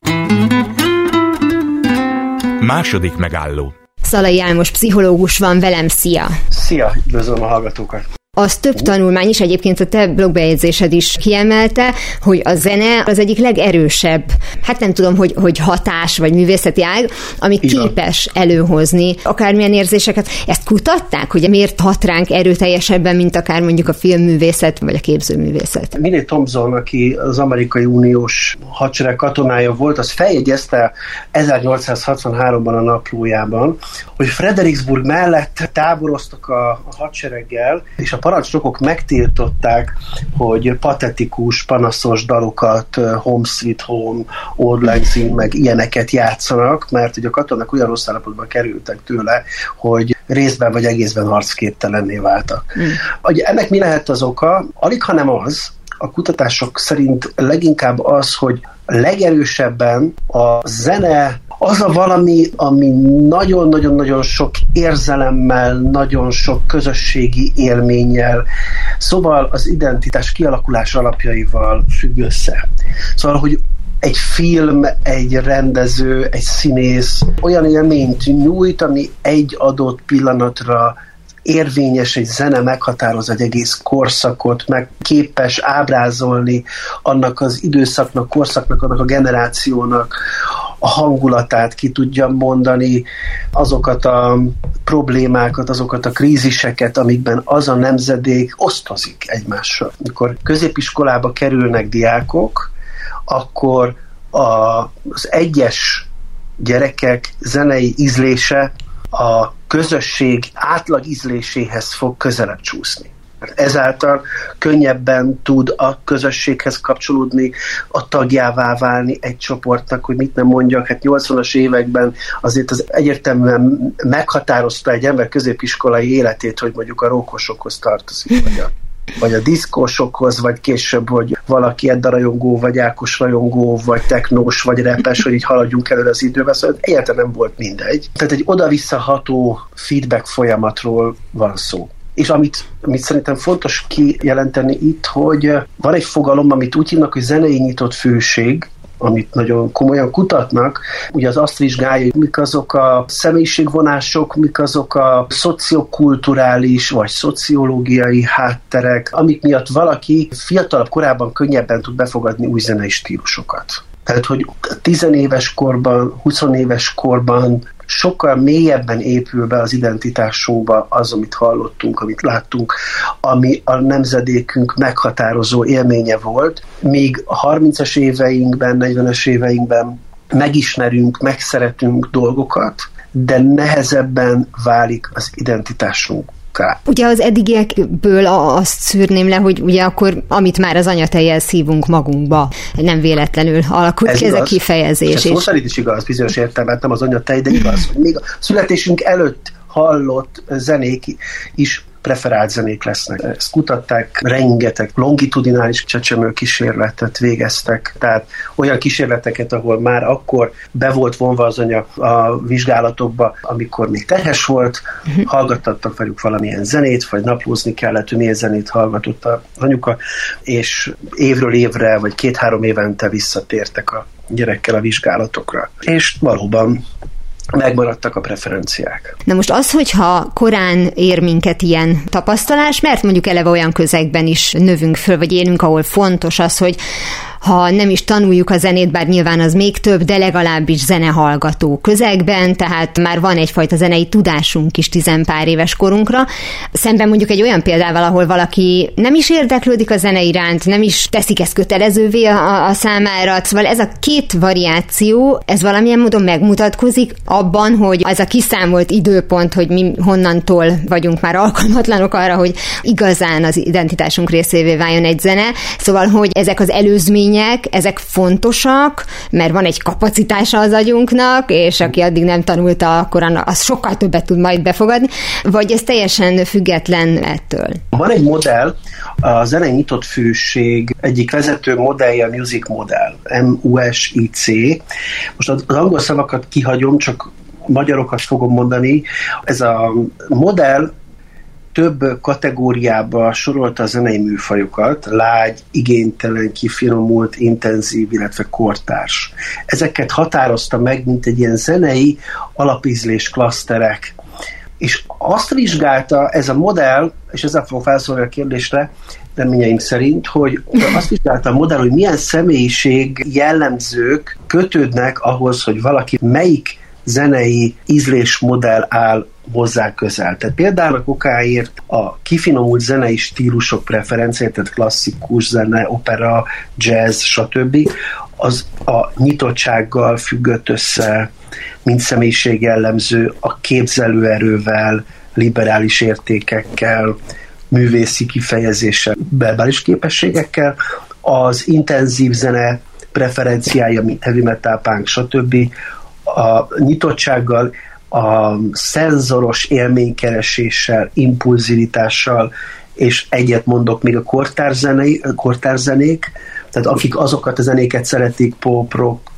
Második megálló. Szalai Álmos pszichológus van velem, szia! Szia, üdvözlöm a hallgatókat! Az több tanulmány is, egyébként a te blogbejegyzésed is kiemelte, hogy a zene az egyik legerősebb, hát nem tudom, hogy, hogy hatás vagy művészeti ág, ami Igen. képes előhozni akármilyen érzéseket. Ezt kutatták, hogy miért hat ránk erőteljesebben, mint akár mondjuk a filmművészet vagy a képzőművészet? Minél Thompson, aki az amerikai uniós hadsereg katonája volt, az feljegyezte 1863-ban a naplójában, hogy Fredericksburg mellett táboroztak a, a hadsereggel, és a parancsnokok megtiltották, hogy patetikus, panaszos dalokat, Home Sweet Home, Old Lang Syne, meg ilyeneket játszanak, mert ugye a katonák olyan rossz állapotban kerültek tőle, hogy részben vagy egészben harcképtelenné váltak. Mm. Ugye ennek mi lehet az oka? Alig, ha nem az, a kutatások szerint leginkább az, hogy legerősebben a zene az a valami, ami nagyon-nagyon-nagyon sok érzelemmel, nagyon sok közösségi élménnyel, szóval az identitás kialakulás alapjaival függ össze. Szóval, hogy egy film, egy rendező, egy színész olyan élményt nyújt, ami egy adott pillanatra érvényes, egy zene meghatároz egy egész korszakot, meg képes ábrázolni annak az időszaknak, korszaknak, annak a generációnak a hangulatát ki tudja mondani, azokat a problémákat, azokat a kríziseket, amikben az a nemzedék osztozik egymással. Amikor középiskolába kerülnek diákok, akkor a, az egyes gyerekek zenei ízlése a közösség átlag ízléséhez fog közelebb csúszni. Ezáltal könnyebben tud a közösséghez kapcsolódni, a tagjává válni egy csoportnak, hogy mit nem mondjak. Hát 80-as években azért az egyértelműen meghatározta egy ember középiskolai életét, hogy mondjuk a rókosokhoz tartozik, vagy a vagy a diszkósokhoz, vagy később, hogy valaki Edda rajongó, vagy Ákos rajongó, vagy technós, vagy repes, hogy így haladjunk előre az időben, szóval egyáltalán nem volt mindegy. Tehát egy oda-visszaható feedback folyamatról van szó És amit, amit szerintem fontos kijelenteni itt, hogy van egy fogalom, amit úgy hívnak, hogy zenei nyitott főség, amit nagyon komolyan kutatnak. Ugye az azt vizsgálja, hogy mik azok a személyiségvonások, mik azok a szociokulturális vagy szociológiai hátterek, amik miatt valaki fiatalabb korában könnyebben tud befogadni új zenei stílusokat. Tehát, hogy tizenéves korban, 20 éves korban sokkal mélyebben épül be az identitásunkba az, amit hallottunk, amit láttunk, ami a nemzedékünk meghatározó élménye volt, míg a 30-as éveinkben, 40-es éveinkben megismerünk, megszeretünk dolgokat, de nehezebben válik az identitásunk Ká. Ugye az eddigiekből azt szűrném le, hogy ugye akkor, amit már az anyatejjel szívunk magunkba, nem véletlenül alakult ez ki igaz. ez a kifejezés. És ez szerint is igaz, bizonyos értelemben nem az anyatej, de igaz, még a születésünk előtt hallott zenék is preferált zenék lesznek. Ezt kutatták, rengeteg longitudinális csecsemő kísérletet végeztek, tehát olyan kísérleteket, ahol már akkor be volt vonva az anya a vizsgálatokba, amikor még tehes volt, uh-huh. hallgattattak velük valamilyen zenét, vagy naplózni kellett, hogy milyen zenét hallgatott a anyuka, és évről évre, vagy két-három évente visszatértek a gyerekkel a vizsgálatokra. És valóban megmaradtak a preferenciák. Na most az, hogyha korán ér minket ilyen tapasztalás, mert mondjuk eleve olyan közegben is növünk föl, vagy élünk, ahol fontos az, hogy ha nem is tanuljuk a zenét, bár nyilván az még több, de legalábbis zenehallgató közegben, tehát már van egyfajta zenei tudásunk is tizenpár éves korunkra. Szemben mondjuk egy olyan példával, ahol valaki nem is érdeklődik a zene iránt, nem is teszik ezt kötelezővé a, a számára. Szóval ez a két variáció, ez valamilyen módon megmutatkozik abban, hogy ez a kiszámolt időpont, hogy mi honnantól vagyunk már alkalmatlanok arra, hogy igazán az identitásunk részévé váljon egy zene. Szóval, hogy ezek az előzmény eredmények, ezek fontosak, mert van egy kapacitása az agyunknak, és aki addig nem tanulta, akkor az sokkal többet tud majd befogadni, vagy ez teljesen független ettől? Van egy modell, a zenei nyitott fűség egyik vezető modellje a Music Model, M-U-S-I-C. Most az angol szavakat kihagyom, csak magyarokat fogom mondani. Ez a modell több kategóriába sorolta a zenei műfajokat, lágy, igénytelen, kifinomult, intenzív, illetve kortárs. Ezeket határozta meg, mint egy ilyen zenei alapízlés klaszterek. És azt vizsgálta ez a modell, és ezzel fogok felszólni a kérdésre, reményeim szerint, hogy azt vizsgálta a modell, hogy milyen személyiség jellemzők kötődnek ahhoz, hogy valaki melyik zenei ízlésmodell áll hozzá közel. Tehát például a kokáért a kifinomult zenei stílusok preferenciát, tehát klasszikus zene, opera, jazz, stb. az a nyitottsággal függött össze, mint személyiség jellemző, a képzelőerővel, liberális értékekkel, művészi kifejezéssel, verbális képességekkel, az intenzív zene preferenciája, mint heavy metal, punk, stb. a nyitottsággal, a szenzoros élménykereséssel, impulzivitással, és egyet mondok még a kortárzenék, kortárzenék tehát akik azokat a zenéket szeretik, pop, rock,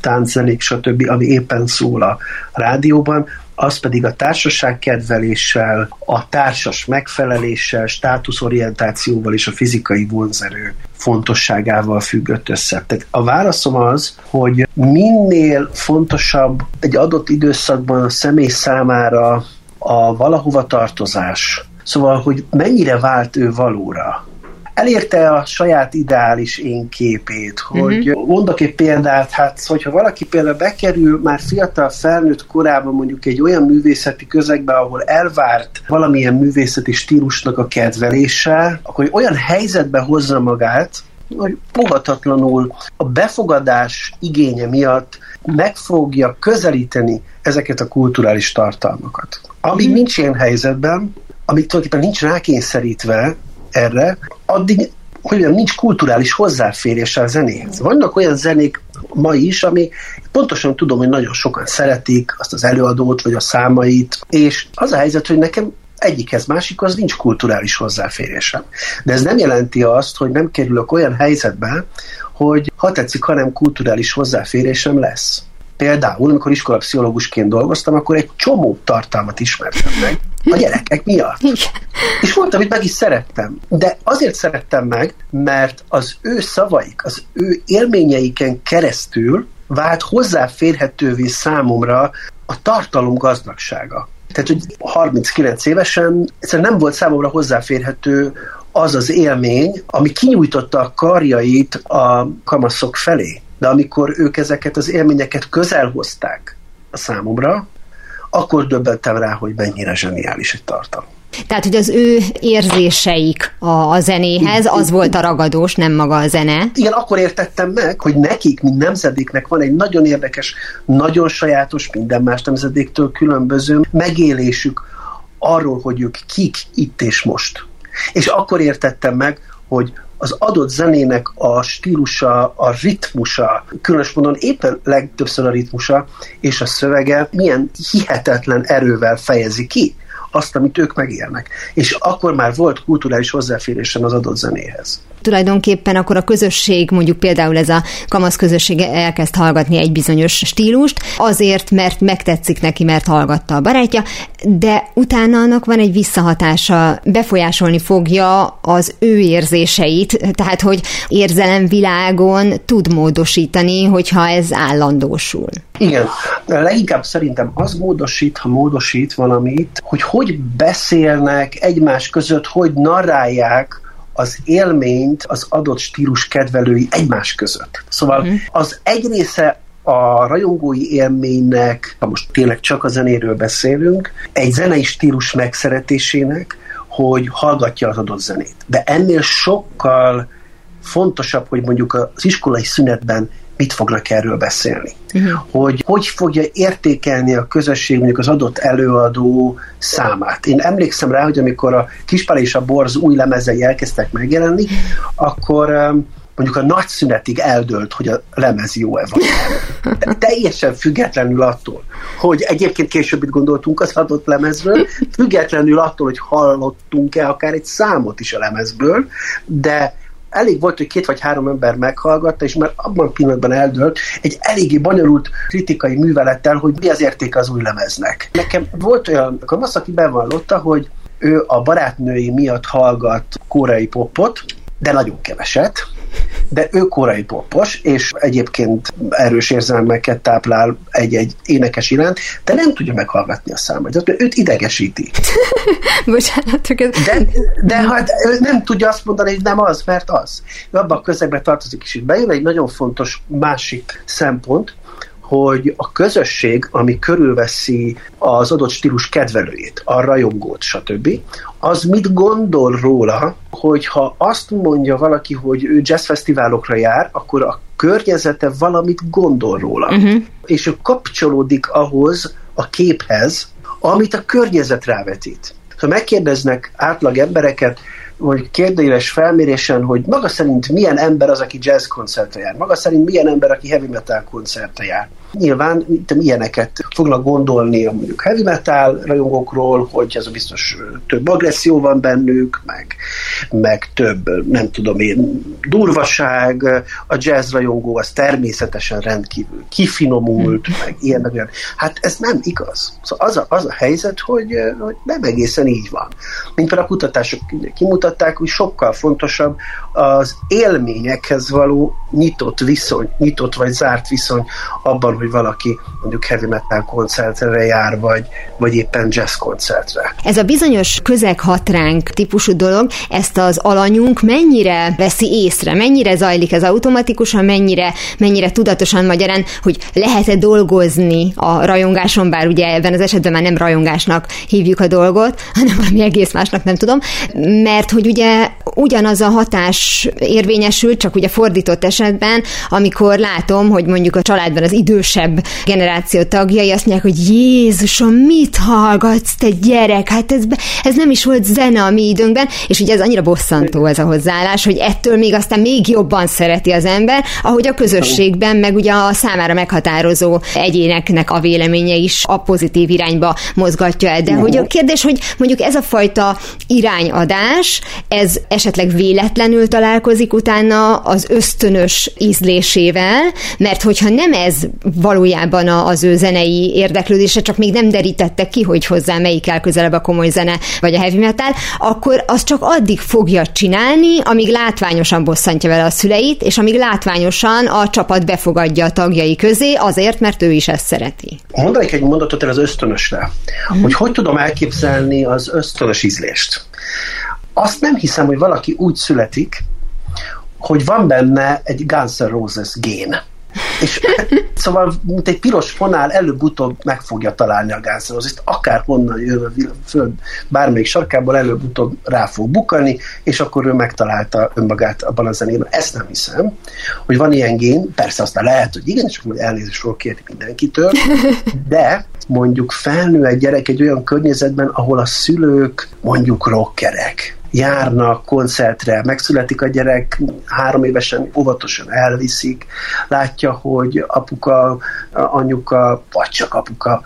tánczenék, stb., ami éppen szól a rádióban, az pedig a társaság kedveléssel, a társas megfeleléssel, státuszorientációval és a fizikai vonzerő fontosságával függött össze. Tehát a válaszom az, hogy minél fontosabb egy adott időszakban a személy számára a valahova tartozás, Szóval, hogy mennyire vált ő valóra elérte a saját ideális én képét, hogy uh-huh. mondok egy példát, hát hogyha valaki például bekerül már fiatal felnőtt korában mondjuk egy olyan művészeti közegbe, ahol elvárt valamilyen művészeti stílusnak a kedvelése, akkor olyan helyzetbe hozza magát, hogy fogadhatatlanul a befogadás igénye miatt meg fogja közelíteni ezeket a kulturális tartalmakat. Amíg uh-huh. nincs ilyen helyzetben, amíg tulajdonképpen nincs rákényszerítve erre, addig hogy mondjam, nincs kulturális hozzáférés a zenéhez. Vannak olyan zenék ma is, ami pontosan tudom, hogy nagyon sokan szeretik azt az előadót, vagy a számait, és az a helyzet, hogy nekem egyikhez másikhoz nincs kulturális hozzáférésem. De ez nem jelenti azt, hogy nem kerülök olyan helyzetbe, hogy ha tetszik, hanem kulturális hozzáférésem lesz. Például, amikor iskolapszichológusként dolgoztam, akkor egy csomó tartalmat ismertem meg, A gyerekek miatt. És mondtam, hogy meg is szerettem. De azért szerettem meg, mert az ő szavaik, az ő élményeiken keresztül vált hozzáférhetővé számomra a tartalom gazdagsága. Tehát, hogy 39 évesen egyszerűen nem volt számomra hozzáférhető az az élmény, ami kinyújtotta a karjait a kamaszok felé. De amikor ők ezeket az élményeket közel hozták a számomra, akkor döbbentem rá, hogy mennyire zseniális egy tartalom. Tehát, hogy az ő érzéseik a, a zenéhez, az volt a ragadós, nem maga a zene. Igen, akkor értettem meg, hogy nekik, mint nemzedéknek van egy nagyon érdekes, nagyon sajátos, minden más nemzedéktől különböző megélésük arról, hogy ők kik itt és most. És akkor értettem meg, hogy az adott zenének a stílusa, a ritmusa, különös módon éppen legtöbbször a ritmusa és a szövege milyen hihetetlen erővel fejezi ki azt, amit ők megélnek. És akkor már volt kulturális hozzáférésem az adott zenéhez tulajdonképpen akkor a közösség, mondjuk például ez a kamasz közösség elkezd hallgatni egy bizonyos stílust, azért, mert megtetszik neki, mert hallgatta a barátja, de utána annak van egy visszahatása, befolyásolni fogja az ő érzéseit, tehát hogy érzelemvilágon tud módosítani, hogyha ez állandósul. Igen, leginkább szerintem az módosít, ha módosít valamit, hogy hogy beszélnek egymás között, hogy narrálják az élményt az adott stílus kedvelői egymás között. Szóval uh-huh. az egy része a rajongói élménynek, ha most tényleg csak a zenéről beszélünk, egy zenei stílus megszeretésének, hogy hallgatja az adott zenét. De ennél sokkal fontosabb, hogy mondjuk az iskolai szünetben mit fognak erről beszélni. Uh-huh. Hogy hogy fogja értékelni a közösség mondjuk az adott előadó számát. Én emlékszem rá, hogy amikor a Kispál és a Borz új lemezei elkezdtek megjelenni, akkor mondjuk a nagy szünetig eldőlt, hogy a lemez jó-e vagy teljesen függetlenül attól, hogy egyébként később itt gondoltunk az adott lemezről, függetlenül attól, hogy hallottunk-e akár egy számot is a lemezből, de elég volt, hogy két vagy három ember meghallgatta, és már abban a pillanatban eldőlt egy eléggé bonyolult kritikai művelettel, hogy mi az értéke az új lemeznek. Nekem volt olyan kamasz, aki bevallotta, hogy ő a barátnői miatt hallgat koreai popot, de nagyon keveset, de ő korai popos, és egyébként erős érzelmeket táplál egy-egy énekes iránt, de nem tudja meghallgatni a számait. Őt idegesíti. Bocsánat, ez... De, de hát ő nem tudja azt mondani, hogy nem az, mert az. Ő abban a közegbe tartozik, és itt bejön egy nagyon fontos másik szempont, hogy a közösség, ami körülveszi az adott stílus kedvelőjét, a rajongót, stb., az mit gondol róla, hogyha azt mondja valaki, hogy ő jazzfesztiválokra jár, akkor a környezete valamit gondol róla. Uh-huh. És ő kapcsolódik ahhoz a képhez, amit a környezet rávetít. Ha megkérdeznek átlag embereket, vagy kérdőjeles felmérésen, hogy maga szerint milyen ember az, aki jazz koncertre jár, maga szerint milyen ember, aki heavy metal koncertre jár. Nyilván ilyeneket fognak gondolni a mondjuk heavy metal rajongókról, hogy ez a biztos több agresszió van bennük, meg, meg több, nem tudom én, durvaság, a jazz rajongó az természetesen rendkívül kifinomult, hmm. meg ilyen, meg olyan. Hát ez nem igaz. Szóval az a, az a helyzet, hogy, hogy nem egészen így van. Mint például a kutatások kimutatták, hogy sokkal fontosabb az élményekhez való nyitott viszony, nyitott vagy zárt viszony abban, hogy valaki mondjuk heavy metal koncertre jár, vagy, vagy éppen jazz koncertre. Ez a bizonyos közeg hat ránk típusú dolog, ezt az alanyunk mennyire veszi észre, mennyire zajlik ez automatikusan, mennyire, mennyire tudatosan magyarán, hogy lehet-e dolgozni a rajongáson, bár ugye ebben az esetben már nem rajongásnak hívjuk a dolgot, hanem valami egész másnak nem tudom, mert hogy ugye ugyanaz a hatás érvényesül, csak ugye fordított esetben, amikor látom, hogy mondjuk a családban az idősebb generáció tagjai azt mondják, hogy Jézusom, mit hallgatsz, te gyerek, hát ez, ez nem is volt zene a mi időnkben, és ugye ez annyira bosszantó ez a hozzáállás, hogy ettől még aztán még jobban szereti az ember, ahogy a közösségben, meg ugye a számára meghatározó egyéneknek a véleménye is a pozitív irányba mozgatja el. De hogy a kérdés, hogy mondjuk ez a fajta irányadás, ez esetleg véletlenül találkozik utána az ösztönös ízlésével, mert hogyha nem ez valójában az ő zenei érdeklődése, csak még nem derítette ki, hogy hozzá melyik el közelebb a komoly zene, vagy a heavy metal, akkor az csak addig fogja csinálni, amíg látványosan bosszantja vele a szüleit, és amíg látványosan a csapat befogadja a tagjai közé, azért, mert ő is ezt szereti. Mondanék egy mondatot el az ösztönösre, mm. hogy hogy tudom elképzelni az ösztönös ízlést. Azt nem hiszem, hogy valaki úgy születik, hogy van benne egy Guns N' Roses gén. És szóval, mint egy piros fonál, előbb-utóbb meg fogja találni a Roses-t, akár honnan jön a föld bármelyik sarkából, előbb-utóbb rá fog bukani, és akkor ő megtalálta önmagát abban a zenében. Ezt nem hiszem, hogy van ilyen gén, persze aztán lehet, hogy igen, és akkor elnézést kérni mindenkitől, de mondjuk felnő egy gyerek egy olyan környezetben, ahol a szülők mondjuk rockerek, járnak koncertre, megszületik a gyerek, három évesen óvatosan elviszik, látja, hogy apuka, anyuka, vagy csak apuka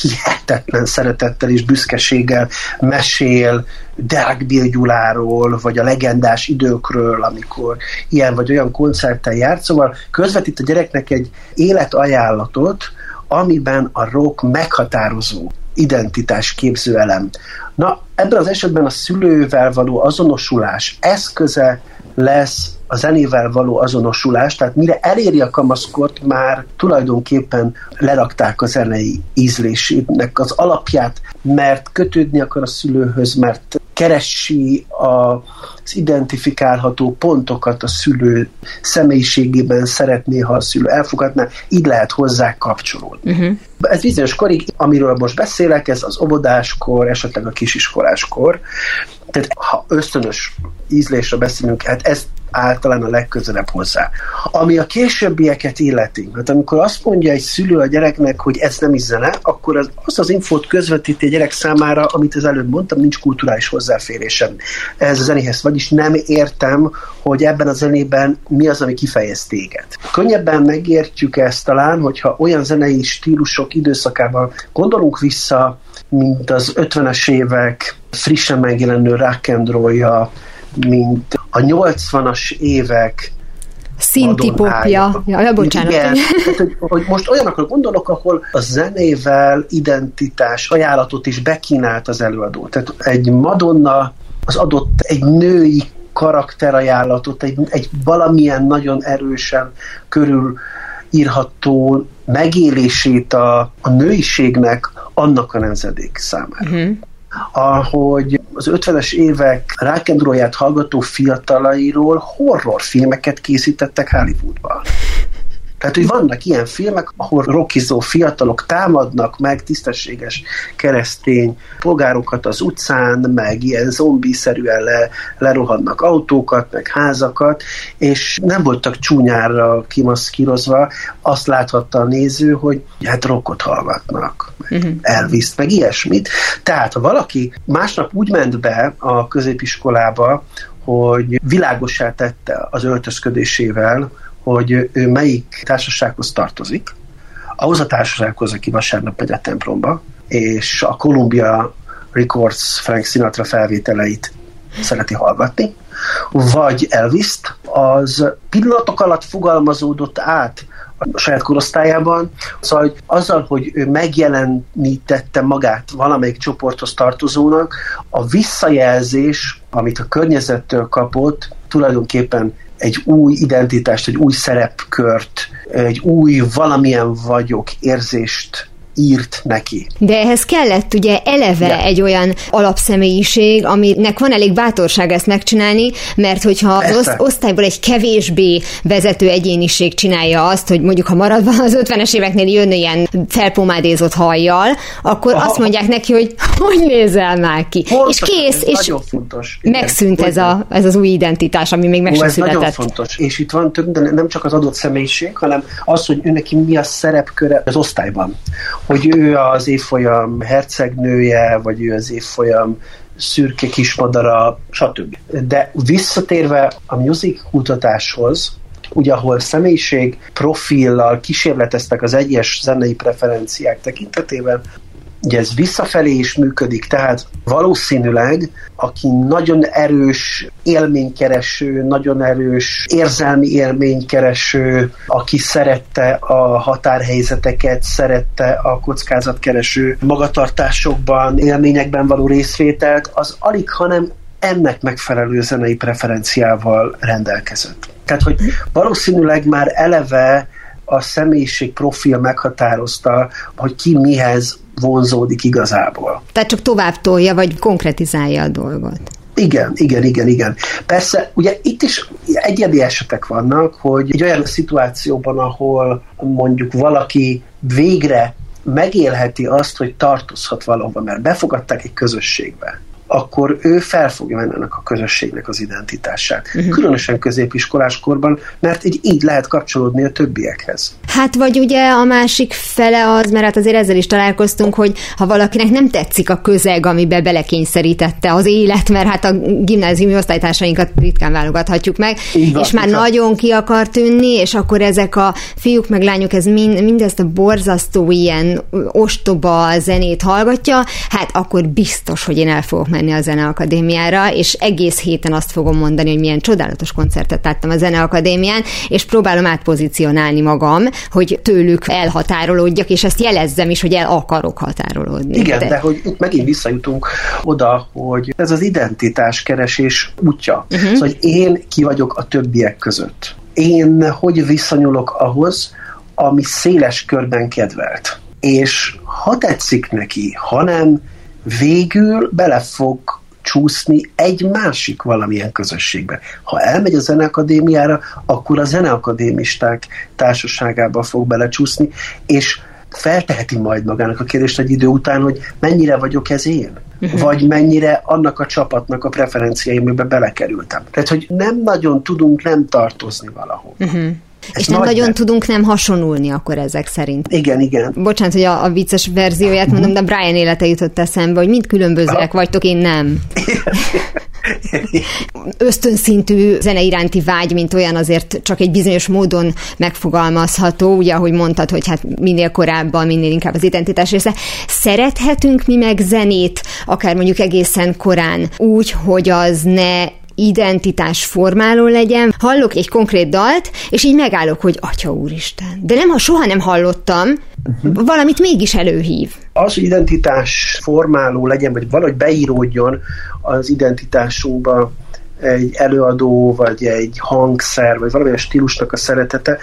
hihetetlen szeretettel és büszkeséggel mesél Deák Gyuláról, vagy a legendás időkről, amikor ilyen vagy olyan koncerten járt, szóval közvetít a gyereknek egy életajánlatot, amiben a rock meghatározó identitás képző elem. Na, ebben az esetben a szülővel való azonosulás eszköze lesz a zenével való azonosulás, tehát mire eléri a kamaszkort, már tulajdonképpen lerakták a zenei ízlésének az alapját, mert kötődni akar a szülőhöz, mert keresi az identifikálható pontokat a szülő személyiségében szeretné, ha a szülő elfogadná, így lehet hozzá kapcsolódni. Uh-huh. Ez bizonyos korig, amiről most beszélek, ez az óvodáskor, esetleg a kisiskoláskor. Tehát ha ösztönös ízlésre beszélünk, hát ez általán a legközelebb hozzá. Ami a későbbieket illeti, hát amikor azt mondja egy szülő a gyereknek, hogy ez nem is zene, akkor az, azt az infót közvetíti a gyerek számára, amit az előbb mondtam, nincs kulturális hozzáférésem ez a zenéhez. Vagyis nem értem, hogy ebben a zenében mi az, ami kifejez téged. Könnyebben megértjük ezt talán, hogyha olyan zenei stílusok időszakában gondolunk vissza, mint az 50-es évek frissen megjelenő rock and roll mint a 80-as évek Szinti popja. Ja, bocsánat. Igen, tehát, hogy, hogy most olyanokra gondolok, ahol a zenével identitás ajánlatot is bekínált az előadó. Tehát egy Madonna az adott egy női karakterajánlatot, egy, egy valamilyen nagyon erősen körül írható megélését a, a nőiségnek annak a nemzedék számára. Uh-huh ahogy az 50-es évek rákendróját hallgató fiatalairól horrorfilmeket készítettek Hollywoodban. Tehát, hogy vannak ilyen filmek, ahol rockizó fiatalok támadnak meg tisztességes keresztény polgárokat az utcán, meg ilyen zombiszerűen le, lerohannak autókat, meg házakat, és nem voltak csúnyára kimaszkírozva, azt láthatta a néző, hogy hát rockot hallgatnak, meg uh-huh. elvis meg ilyesmit. Tehát, ha valaki másnap úgy ment be a középiskolába, hogy világosá tette az öltözködésével, hogy ő melyik társasághoz tartozik, ahhoz a társasághoz, aki vasárnap megy a templomba, és a Columbia Records Frank Sinatra felvételeit szereti hallgatni, vagy elvis az pillanatok alatt fogalmazódott át a saját korosztályában. Szóval hogy azzal, hogy ő megjelenítette magát valamelyik csoporthoz tartozónak, a visszajelzés, amit a környezettől kapott, tulajdonképpen egy új identitást, egy új szerepkört, egy új valamilyen vagyok érzést írt neki. De ehhez kellett ugye eleve ja. egy olyan alapszemélyiség, aminek van elég bátorság ezt megcsinálni, mert hogyha az osztályból egy kevésbé vezető egyéniség csinálja azt, hogy mondjuk ha maradva az 50-es éveknél jön ilyen felpomádézott hajjal, akkor Aha. azt mondják neki, hogy hogy nézel már ki. Fontos, és kész, és nagyon fontos. megszűnt ez, a, ez az új identitás, ami még meg sem született. nagyon fontos. És itt van több, de nem csak az adott személyiség, hanem az, hogy ő neki mi a szerepköre az osztályban hogy ő az évfolyam hercegnője, vagy ő az évfolyam szürke kismadara, stb. De visszatérve a music kutatáshoz, ugye ahol személyiség profillal kísérleteztek az egyes zenei preferenciák tekintetében, Ugye ez visszafelé is működik, tehát valószínűleg, aki nagyon erős élménykereső, nagyon erős érzelmi élménykereső, aki szerette a határhelyzeteket, szerette a kockázatkereső magatartásokban, élményekben való részvételt, az alig, hanem ennek megfelelő zenei preferenciával rendelkezett. Tehát, hogy valószínűleg már eleve a személyiség profil meghatározta, hogy ki mihez vonzódik igazából. Tehát csak tovább tolja, vagy konkretizálja a dolgot. Igen, igen, igen, igen. Persze, ugye itt is egyedi esetek vannak, hogy egy olyan szituációban, ahol mondjuk valaki végre megélheti azt, hogy tartozhat valahova, mert befogadták egy közösségbe akkor ő fel fogja venni ennek a közösségnek az identitását. Uh-huh. Különösen középiskolás korban, mert így, így lehet kapcsolódni a többiekhez. Hát vagy ugye a másik fele az, mert hát azért ezzel is találkoztunk, hogy ha valakinek nem tetszik a közeg, amiben belekényszerítette az élet, mert hát a gimnáziumi osztálytársainkat ritkán válogathatjuk meg, van, és már nagyon ki akar tűnni, és akkor ezek a fiúk meg lányok, ez mind, mindezt a borzasztó ilyen ostoba zenét hallgatja, hát akkor biztos, hogy én el fogok menni a Zeneakadémiára, és egész héten azt fogom mondani, hogy milyen csodálatos koncertet láttam a Zeneakadémián, és próbálom átpozícionálni magam, hogy tőlük elhatárolódjak, és ezt jelezzem is, hogy el akarok határolódni. Igen, de, de hogy itt megint visszajutunk oda, hogy ez az identitás keresés útja. Uh-huh. Szóval, hogy én ki vagyok a többiek között. Én hogy viszonyulok ahhoz, ami széles körben kedvelt. És ha tetszik neki, hanem végül bele fog csúszni egy másik valamilyen közösségbe. Ha elmegy a zeneakadémiára, akkor a zeneakadémisták társaságába fog belecsúszni, és felteheti majd magának a kérdést egy idő után, hogy mennyire vagyok ez én? Uh-huh. Vagy mennyire annak a csapatnak a preferenciáimbe belekerültem. Tehát, hogy nem nagyon tudunk nem tartozni valahol. És nem nagyon nem. tudunk nem hasonulni akkor ezek szerint. Igen, igen. Bocsánat, hogy a, a vicces verzióját mondom, de Brian élete jutott eszembe, hogy mind különbözőek vagytok, én nem. Ösztönszintű zene iránti vágy, mint olyan azért csak egy bizonyos módon megfogalmazható, ugye ahogy mondtad, hogy hát minél korábban, minél inkább az identitás része. Szerethetünk mi meg zenét, akár mondjuk egészen korán úgy, hogy az ne identitás formáló legyen, hallok egy konkrét dalt, és így megállok, hogy Atya Úristen. De nem, ha soha nem hallottam, uh-huh. valamit mégis előhív. Az, hogy identitás formáló legyen, vagy valahogy beíródjon az identitásunkba egy előadó, vagy egy hangszer, vagy valamilyen stílusnak a szeretete,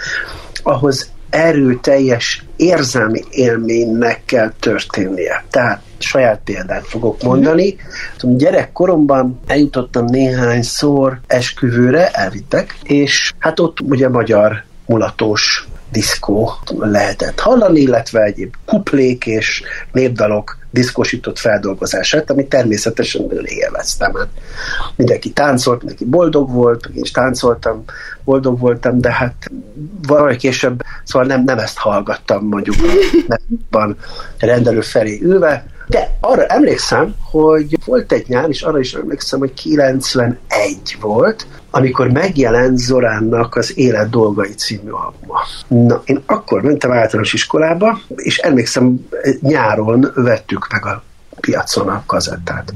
ahhoz erőteljes érzelmi élménynek kell történnie. Tehát saját példát fogok mondani. Tudom, gyerekkoromban eljutottam néhányszor esküvőre, elvittek, és hát ott ugye magyar mulatós diszkó lehetett hallani, illetve egyéb kuplék és népdalok diszkosított feldolgozását, amit természetesen nagyon élveztem. Hát mindenki táncolt, mindenki boldog volt, én is táncoltam, boldog voltam, de hát valahogy később, szóval nem, nem ezt hallgattam mondjuk a rendelő felé ülve, de arra emlékszem, hogy volt egy nyár, és arra is emlékszem, hogy 91 volt, amikor megjelent Zoránnak az Élet dolgai című albuma. Na, én akkor mentem általános iskolába, és emlékszem, nyáron vettük meg a piacon a kazettát.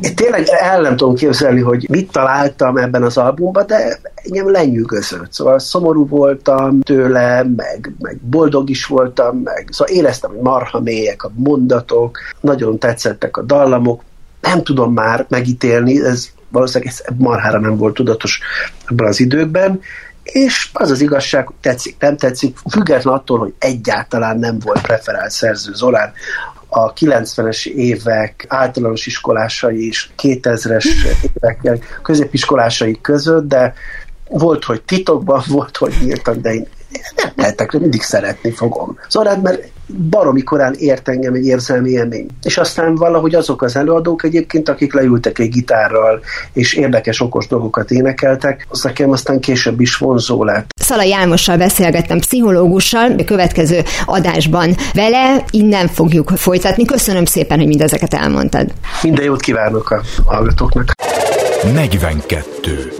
Én tényleg el nem tudom képzelni, hogy mit találtam ebben az albumban, de engem lenyűgözött. Szóval szomorú voltam tőle, meg, meg boldog is voltam, meg szóval éreztem, hogy marha mélyek a mondatok, nagyon tetszettek a dallamok, nem tudom már megítélni, ez valószínűleg ez marhára nem volt tudatos ebben az időkben, és az az igazság, hogy tetszik, nem tetszik, független attól, hogy egyáltalán nem volt preferált szerző Zolán, a 90-es évek általános iskolásai és 2000-es évek középiskolásai között, de volt, hogy titokban, volt, hogy nyíltan, de én nem lehetek, mindig szeretni fogom. Szóval hát, mert baromi korán ért engem egy érzelmi élmény. És aztán valahogy azok az előadók egyébként, akik leültek egy gitárral, és érdekes, okos dolgokat énekeltek, az nekem aztán később is vonzó lett. Szalai Álmossal beszélgettem pszichológussal, a következő adásban vele, innen fogjuk folytatni. Köszönöm szépen, hogy mindezeket elmondtad. Minden jót kívánok a hallgatóknak. 42.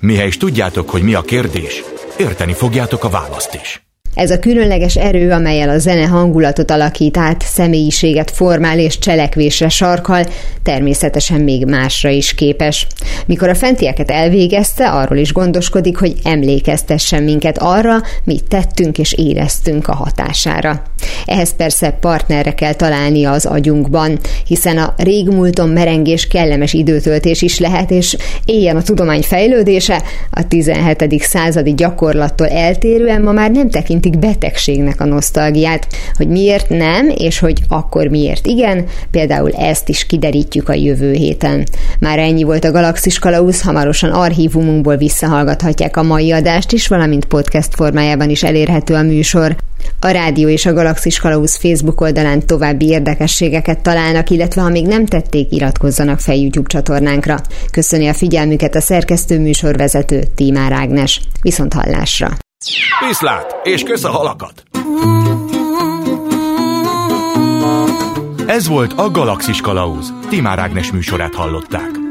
Mihez tudjátok, hogy mi a kérdés, érteni fogjátok a választ is. Ez a különleges erő, amelyel a zene hangulatot alakít át, személyiséget formál és cselekvésre sarkal, természetesen még másra is képes. Mikor a fentieket elvégezte, arról is gondoskodik, hogy emlékeztessen minket arra, mit tettünk és éreztünk a hatására. Ehhez persze partnerre kell találnia az agyunkban, hiszen a régmúlton merengés kellemes időtöltés is lehet, és éljen a tudomány fejlődése, a 17. századi gyakorlattól eltérően ma már nem tekintik betegségnek a nosztalgiát, hogy miért nem, és hogy akkor miért igen, például ezt is kiderítjük a jövő héten. Már ennyi volt a Galaxis Kalauz, hamarosan archívumunkból visszahallgathatják a mai adást is, valamint podcast formájában is elérhető a műsor. A Rádió és a Galaxis Kalauz Facebook oldalán további érdekességeket találnak, illetve ha még nem tették, iratkozzanak fel YouTube csatornánkra. Köszöni a figyelmüket a szerkesztő műsorvezető Tímár Ágnes. Viszont hallásra! Viszlát, és kösz a halakat! Ez volt a Galaxis Kalauz. Timár Ágnes műsorát hallották.